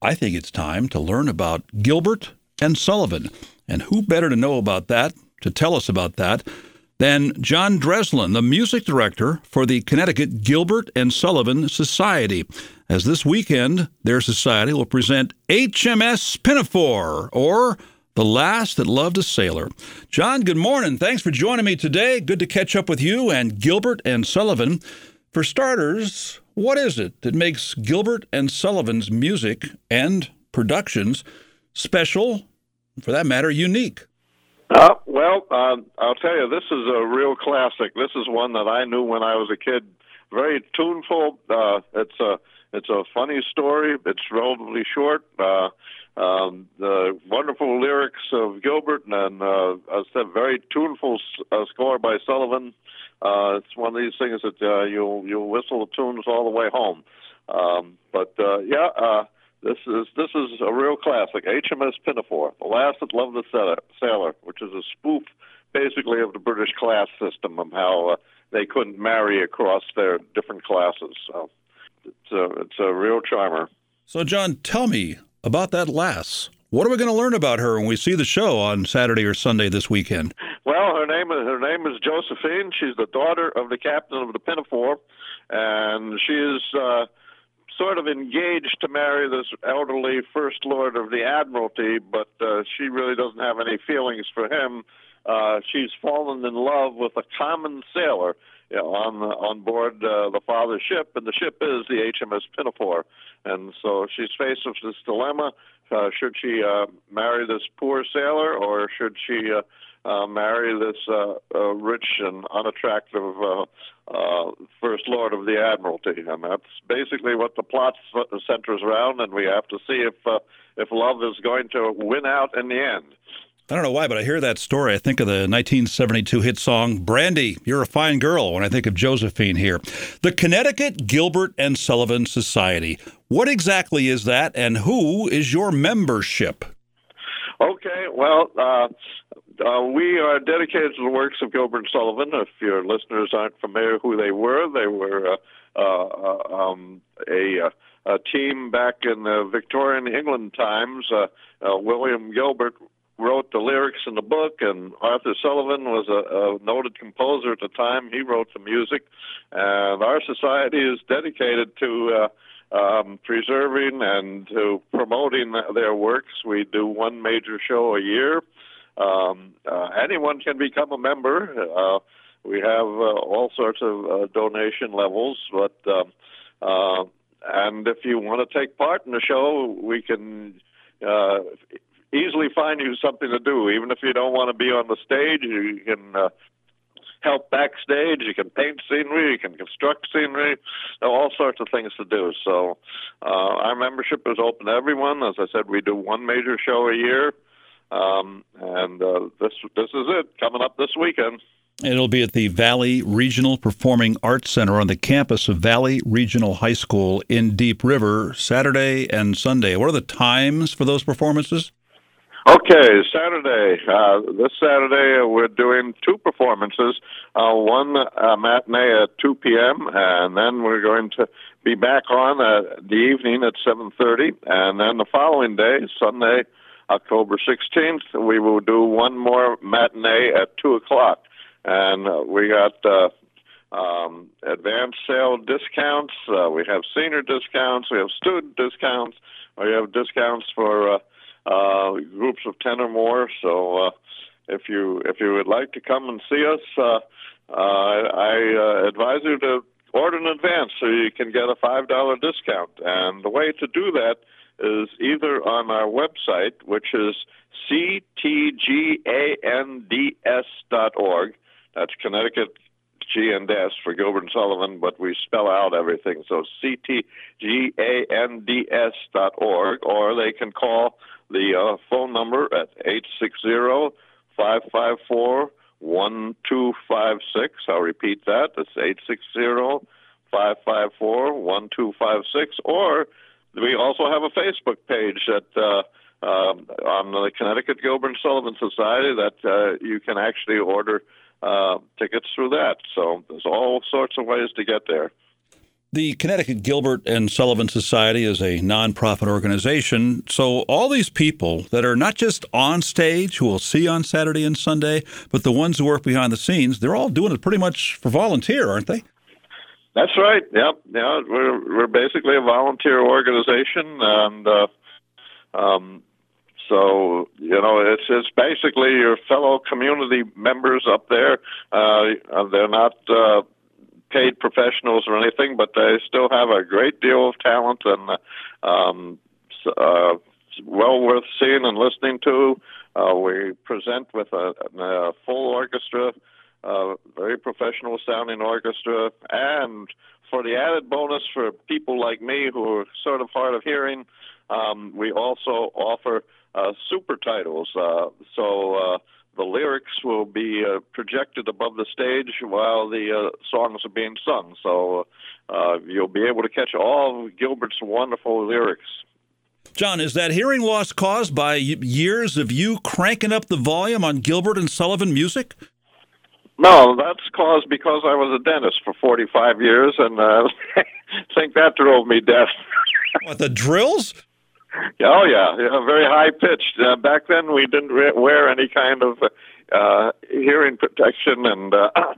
I think it's time to learn about Gilbert and Sullivan. And who better to know about that, to tell us about that, than John Dreslin, the music director for the Connecticut Gilbert and Sullivan Society, as this weekend their society will present HMS Pinafore, or The Lass That Loved a Sailor. John, good morning. Thanks for joining me today. Good to catch up with you and Gilbert and Sullivan. For starters, what is it that makes Gilbert and Sullivan's music and productions special, for that matter, unique? Uh, well, uh, I'll tell you, this is a real classic. This is one that I knew when I was a kid. Very tuneful. Uh, it's a it's a funny story. It's relatively short. Uh, um, the wonderful lyrics of Gilbert and uh, said very tuneful uh, score by Sullivan. Uh, it's one of these things that uh, you'll you'll whistle the tunes all the way home. Um, but uh, yeah. Uh, this is this is a real classic, HMS Pinafore, the lass that loved the sailor, which is a spoof, basically, of the British class system of how uh, they couldn't marry across their different classes. So it's a it's a real charmer. So, John, tell me about that lass. What are we going to learn about her when we see the show on Saturday or Sunday this weekend? Well, her name is her name is Josephine. She's the daughter of the captain of the Pinafore, and she is. Uh, sort of engaged to marry this elderly first lord of the admiralty, but uh, she really doesn't have any feelings for him. Uh, she's fallen in love with a common sailor you know, on on board uh, the father's ship, and the ship is the HMS Pinafore. And so she's faced with this dilemma: uh, should she uh, marry this poor sailor, or should she uh, uh, marry this uh, uh, rich and unattractive uh, uh, First Lord of the Admiralty, and that's basically what the plot centers around. And we have to see if uh, if love is going to win out in the end. I don't know why, but I hear that story. I think of the 1972 hit song "Brandy, You're a Fine Girl" when I think of Josephine here. The Connecticut Gilbert and Sullivan Society. What exactly is that, and who is your membership? Okay, well, uh, uh, we are dedicated to the works of Gilbert and Sullivan. If your listeners aren't familiar who they were, they were uh, uh, um, a, uh, a team back in the Victorian England times. Uh, uh, William Gilbert wrote the lyrics in the book, and Arthur Sullivan was a, a noted composer at the time. He wrote the music, and our society is dedicated to. Uh, um, preserving and to promoting their works. We do one major show a year. Um, uh, anyone can become a member. Uh, we have uh, all sorts of uh, donation levels, but um, uh, and if you want to take part in the show, we can uh, easily find you something to do. Even if you don't want to be on the stage, you can uh, help backstage. You can paint scenery. You can construct scenery. There are all sorts of things to do. So uh, our membership is open to everyone. As I said, we do one major show a year. Um, and uh, this this is it coming up this weekend. It'll be at the Valley Regional Performing Arts Center on the campus of Valley Regional High School in Deep River, Saturday and Sunday. What are the times for those performances? Okay, Saturday. Uh, this Saturday, we're doing two performances. Uh, one uh, matinee at 2 p.m., and then we're going to be back on uh, the evening at 7:30, and then the following day, Sunday, October 16th, we will do one more matinee at 2 o'clock. And uh, we got uh, um, advanced sale discounts, uh, we have senior discounts, we have student discounts, we have discounts for uh, uh, groups of 10 or more. So uh, if you if you would like to come and see us, uh, uh, I uh, advise you to order in advance so you can get a $5 discount. And the way to do that is either on our website, which is ctgands.org. That's Connecticut G and S for Gilbert and Sullivan, but we spell out everything. So ctgands.org, or they can call the uh, phone number at 860 554 1256. I'll repeat that. It's 860 554 1256. Or we also have a Facebook page that uh, um, on the Connecticut Gilbert Sullivan Society that uh, you can actually order uh, tickets through that. So there's all sorts of ways to get there. The Connecticut Gilbert and Sullivan Society is a nonprofit organization. So, all these people that are not just on stage, who we'll see on Saturday and Sunday, but the ones who work behind the scenes, they're all doing it pretty much for volunteer, aren't they? That's right. Yep. Yeah, we're we're basically a volunteer organization, and uh, um, so you know it's it's basically your fellow community members up there. Uh, they're not uh, paid professionals or anything, but they still have a great deal of talent and um, uh, well worth seeing and listening to. Uh, we present with a, a full orchestra, uh, very professional sounding orchestra, and for the added bonus for people like me who are sort of hard of hearing, um, we also offer uh, super titles. Uh, so uh, the lyrics will be uh, projected above the stage while the uh, songs are being sung. So uh, you'll be able to catch all of Gilbert's wonderful lyrics. John, is that hearing loss caused by years of you cranking up the volume on Gilbert and Sullivan music? No, that's caused because I was a dentist for 45 years, and uh, I think that drove me deaf. what, the drills? Oh yeah, yeah very high pitched. Uh, back then, we didn't re- wear any kind of uh, hearing protection, and uh,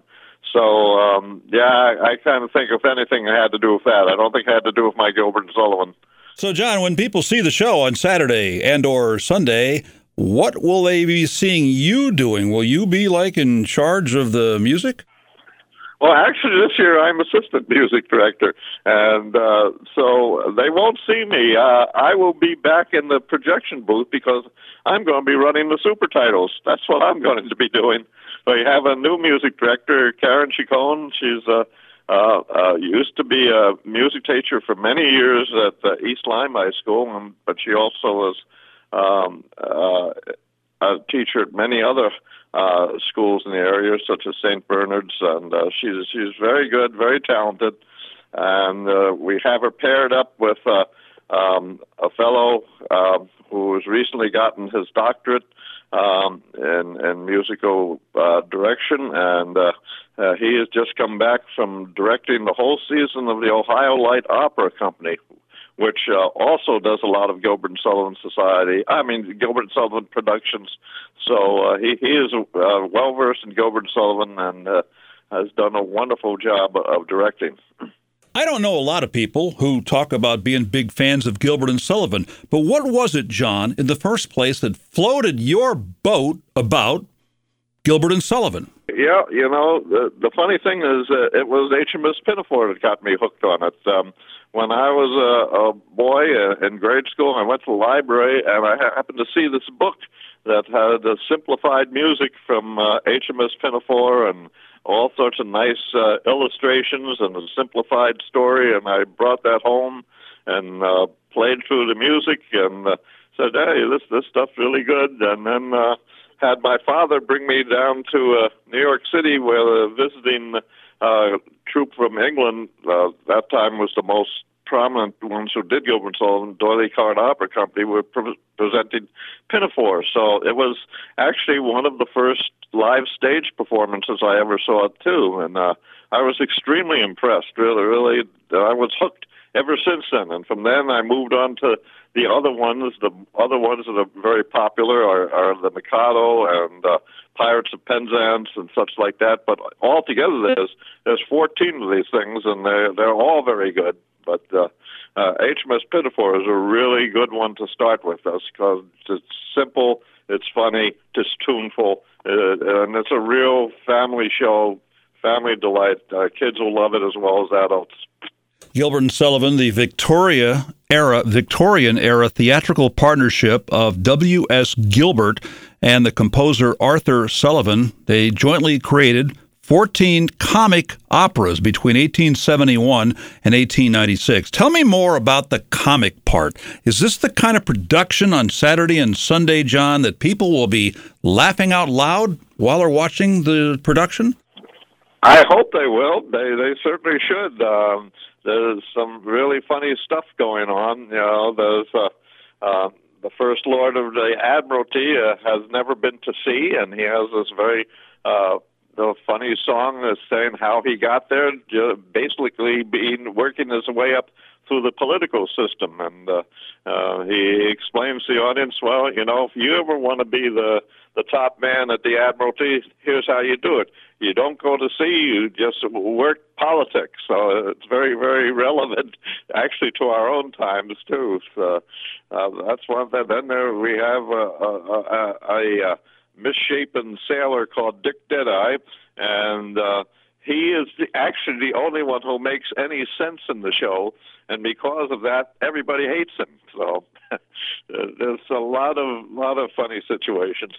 so um, yeah, I, I kind of think if anything, had to do with that. I don't think it had to do with my Gilbert and Sullivan. So, John, when people see the show on Saturday and or Sunday, what will they be seeing you doing? Will you be like in charge of the music? Well, actually, this year I'm assistant music director, and uh, so they won't see me. Uh, I will be back in the projection booth because I'm going to be running the super titles. That's what I'm going to be doing. We have a new music director, Karen Chicone. She's uh, uh, uh, used to be a music teacher for many years at uh, East Lyme High School, um, but she also was um, uh, a teacher at many other uh, schools in the area, such as St. Bernard's, and uh, she's she's very good, very talented, and uh, we have her paired up with uh, um, a fellow uh, who has recently gotten his doctorate um, in, in musical uh, direction, and uh, uh, he has just come back from directing the whole season of the Ohio Light Opera Company, which uh, also does a lot of Gilbert and Sullivan Society. I mean, Gilbert and Sullivan Productions. So uh, he he is uh, well versed in Gilbert and Sullivan and uh, has done a wonderful job of directing. I don't know a lot of people who talk about being big fans of Gilbert and Sullivan, but what was it, John, in the first place that floated your boat about Gilbert and Sullivan? Yeah, you know, the the funny thing is, uh, it was HMS Pinafore that got me hooked on it. Um, when I was a, a boy uh, in grade school, I went to the library and I happened to see this book that had uh, simplified music from uh, HMS Pinafore and all sorts of nice uh, illustrations and a simplified story. And I brought that home and uh, played through the music and uh, said, "Hey, this this stuff's really good." And then uh, had my father bring me down to uh, New York City, where the visiting uh, troupe from England, uh, that time was the most prominent ones who did Gilbert Sullivan, D'Oyly Carte Opera Company, were pre- presenting Pinafore. So it was actually one of the first live stage performances I ever saw too, and uh, I was extremely impressed. Really, really, I was hooked ever since then. And from then, I moved on to the other ones. The other ones that are very popular are, are the Mikado and uh, Pirates of Penzance and such like that. But altogether, there's there's 14 of these things, and they're they're all very good. But uh, uh, HMS Pinafore is a really good one to start with us because it's simple, it's funny, it's tuneful, uh, and it's a real family show, family delight. Uh, kids will love it as well as adults. Gilbert and Sullivan, the Victoria era, Victorian era theatrical partnership of W.S. Gilbert and the composer Arthur Sullivan. They jointly created 14 comic operas between 1871 and 1896. Tell me more about the comic part. Is this the kind of production on Saturday and Sunday, John, that people will be laughing out loud while they're watching the production? I hope they will. They they certainly should. Um, there's some really funny stuff going on. You know, there's uh, uh, the First Lord of the Admiralty uh, has never been to sea, and he has this very uh, funny song saying how he got there, basically being working his way up through the political system. And uh, uh, he explains to the audience, well, you know, if you ever want to be the the top man at the Admiralty, here's how you do it. You don't go to sea, you just work politics. So it's very, very relevant, actually, to our own times too. So uh, that's one thing. Then there we have a, a, a, a, a misshapen sailor called Dick Deadeye, and uh, he is the, actually the only one who makes any sense in the show, and because of that, everybody hates him. So there's a lot of lot of funny situations.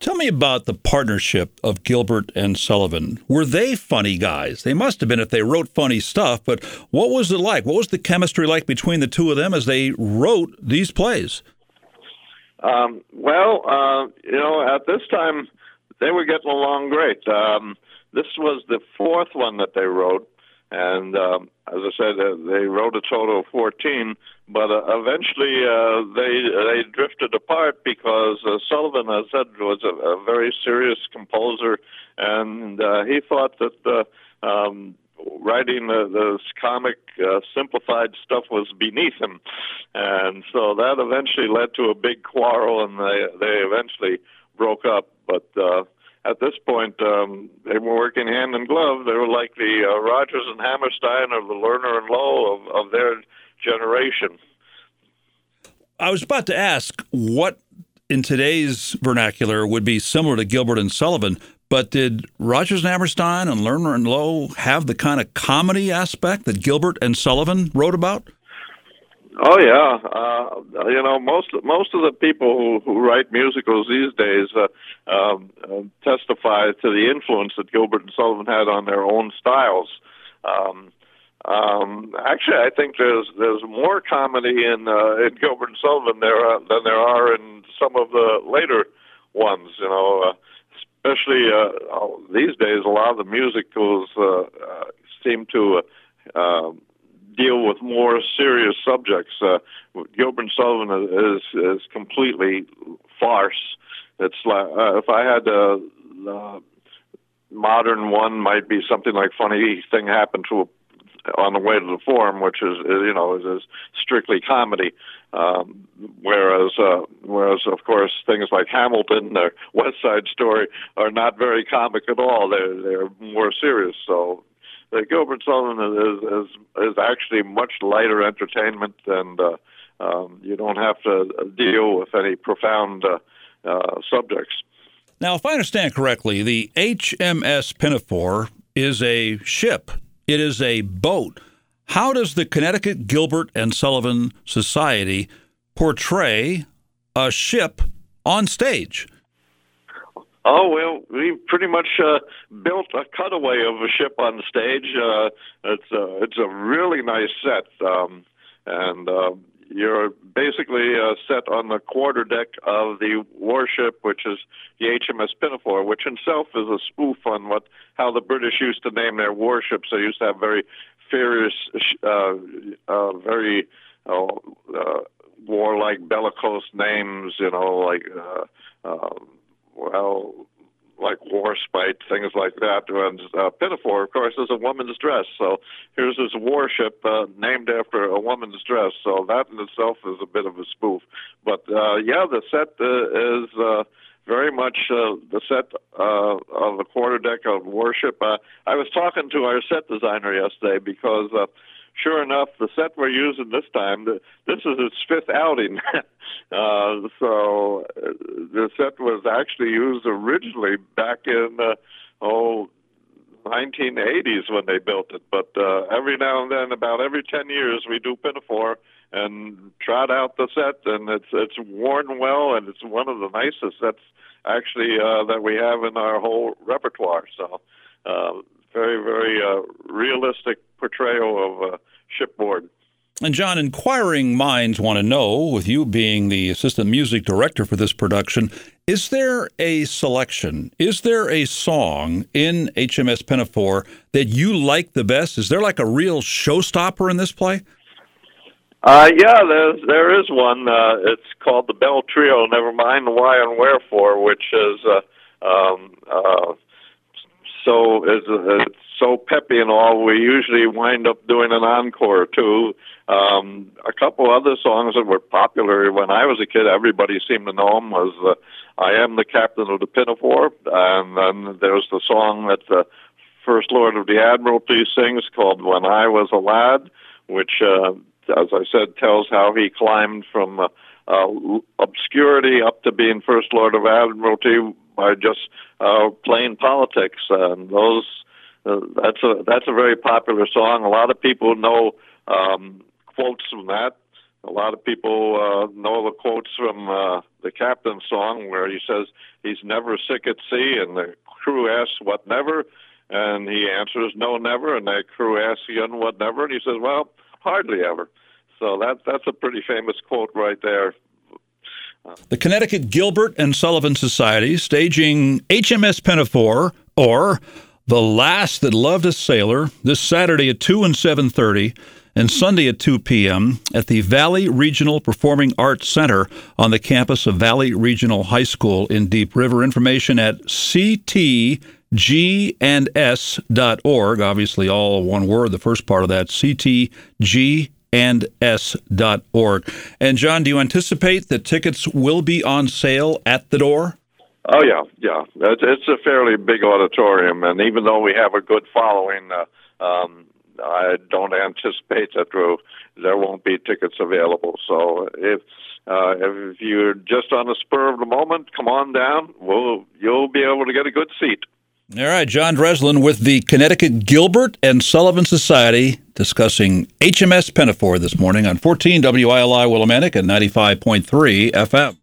Tell me about the partnership of Gilbert and Sullivan. Were they funny guys? They must have been if they wrote funny stuff, but what was it like? What was the chemistry like between the two of them as they wrote these plays? Um, well, uh, you know, at this time, they were getting along great. Um, this was the fourth one that they wrote, and um, as I said, uh, they wrote a total of 14, but uh, eventually uh, they they drifted apart because uh, Sullivan, as I said, was a, a very serious composer, and uh, he thought that um, writing the, the comic uh, simplified stuff was beneath him, and so that eventually led to a big quarrel, and they they eventually broke up. But uh, at this point, um, they were working hand in glove. They were like the uh, Rodgers and Hammerstein or the Lerner and Loewe of, of their generation. I was about to ask what in today's vernacular would be similar to Gilbert and Sullivan, but did Rodgers and Hammerstein and Lerner and Loewe have the kind of comedy aspect that Gilbert and Sullivan wrote about? Oh yeah, uh, you know most most of the people who, who write musicals these days uh, um, uh, testify to the influence that Gilbert and Sullivan had on their own styles. Um, um, actually, I think there's there's more comedy in uh, in Gilbert and Sullivan there uh, than there are in some of the later ones. You know, uh, especially uh, these days, a lot of the musicals uh, uh, seem to. Uh, uh, deal with more serious subjects. Uh, Gilbert Sullivan is is completely farce. It's like uh, if I had a, uh, modern one, might be something like funny thing happened to a on the way to the forum, which is, you know is, is strictly comedy. Um, whereas uh, whereas of course things like Hamilton or West Side Story are not very comic at all. They're they're more serious. So the Gilbert Sullivan is, is is actually much lighter entertainment, and uh, um, you don't have to deal with any profound uh, uh, subjects. Now, if I understand correctly, the HMS Pinafore is a ship. It is a boat. How does the Connecticut Gilbert and Sullivan Society portray a ship on stage? Oh well, we pretty much uh, built a cutaway of a ship on stage. Uh, it's a it's a really nice set, um, and uh, you're basically uh, set on the quarter deck of the warship, which is the HMS Pinafore, which itself is a spoof on what how the British used to name their warships. They used to have very furious, uh, uh, very uh, uh, warlike, bellicose names. You know, like. Uh, um, well, like warspite, things like that. And uh, Pinafore, of course, is a woman's dress. So here's this warship uh, named after a woman's dress. So that in itself is a bit of a spoof. But uh, yeah, the set uh, is uh, very much uh, the set uh, of the quarterdeck of warship. Uh, I was talking to our set designer yesterday because. Uh, sure enough, the set we're using this time, this is its fifth outing. uh, so uh, the set was actually used originally back in, uh, oh, 1980s when they built it. But uh, every now and then, about every 10 years, we do Pinafore and trot out the set, and it's it's worn well, and it's one of the nicest sets actually uh, that we have in our whole repertoire. So uh, very very uh, realistic portrayal of uh, shipboard. And John, inquiring minds want to know, with you being the assistant music director for this production, is there a selection? Is there a song in HMS Pinafore that you like the best? Is there like a real showstopper in this play? Uh, yeah, there's, there is one. Uh, it's called the Bell Trio, Never Mind the Why and Wherefore, which is uh, um, uh, so it's, it's so peppy and all. We usually wind up doing an encore too. Um, a couple other songs that were popular when I was a kid, everybody seemed to know them. Was uh, "I Am the Captain of the Pinafore," and then there's the song that the First Lord of the Admiralty sings called "When I Was a Lad," which, uh, as I said, tells how he climbed from uh, uh, obscurity up to being First Lord of Admiralty by just uh, playing politics. And those uh, that's a that's a very popular song. A lot of people know um, quotes from that. A lot of people uh, know the quotes from uh, the captain's song where he says he's never sick at sea, and the crew asks what never, and he answers no never, and the crew asks again what never, and he says well hardly ever. So that that's a pretty famous quote right there. The Connecticut Gilbert and Sullivan Society staging HMS Pinafore or The Lass That Loved a Sailor this Saturday at 2 and 7:30 and Sunday at 2 p.m. at the Valley Regional Performing Arts Center on the campus of Valley Regional High School in Deep River. Information at ctgands.org. Obviously, all one word, the first part of that, ctg and s.org. And John, do you anticipate that tickets will be on sale at the door? Oh yeah, yeah. It's, it's a fairly big auditorium, and even though we have a good following, uh, um, I don't anticipate that there won't be tickets available. So if uh, if you're just on the spur of the moment, come on down. We'll you'll be able to get a good seat. All right, John Dreslin with the Connecticut Gilbert and Sullivan Society discussing HMS Pinafore this morning on 14 WILI Willimantic and 95.3 FM.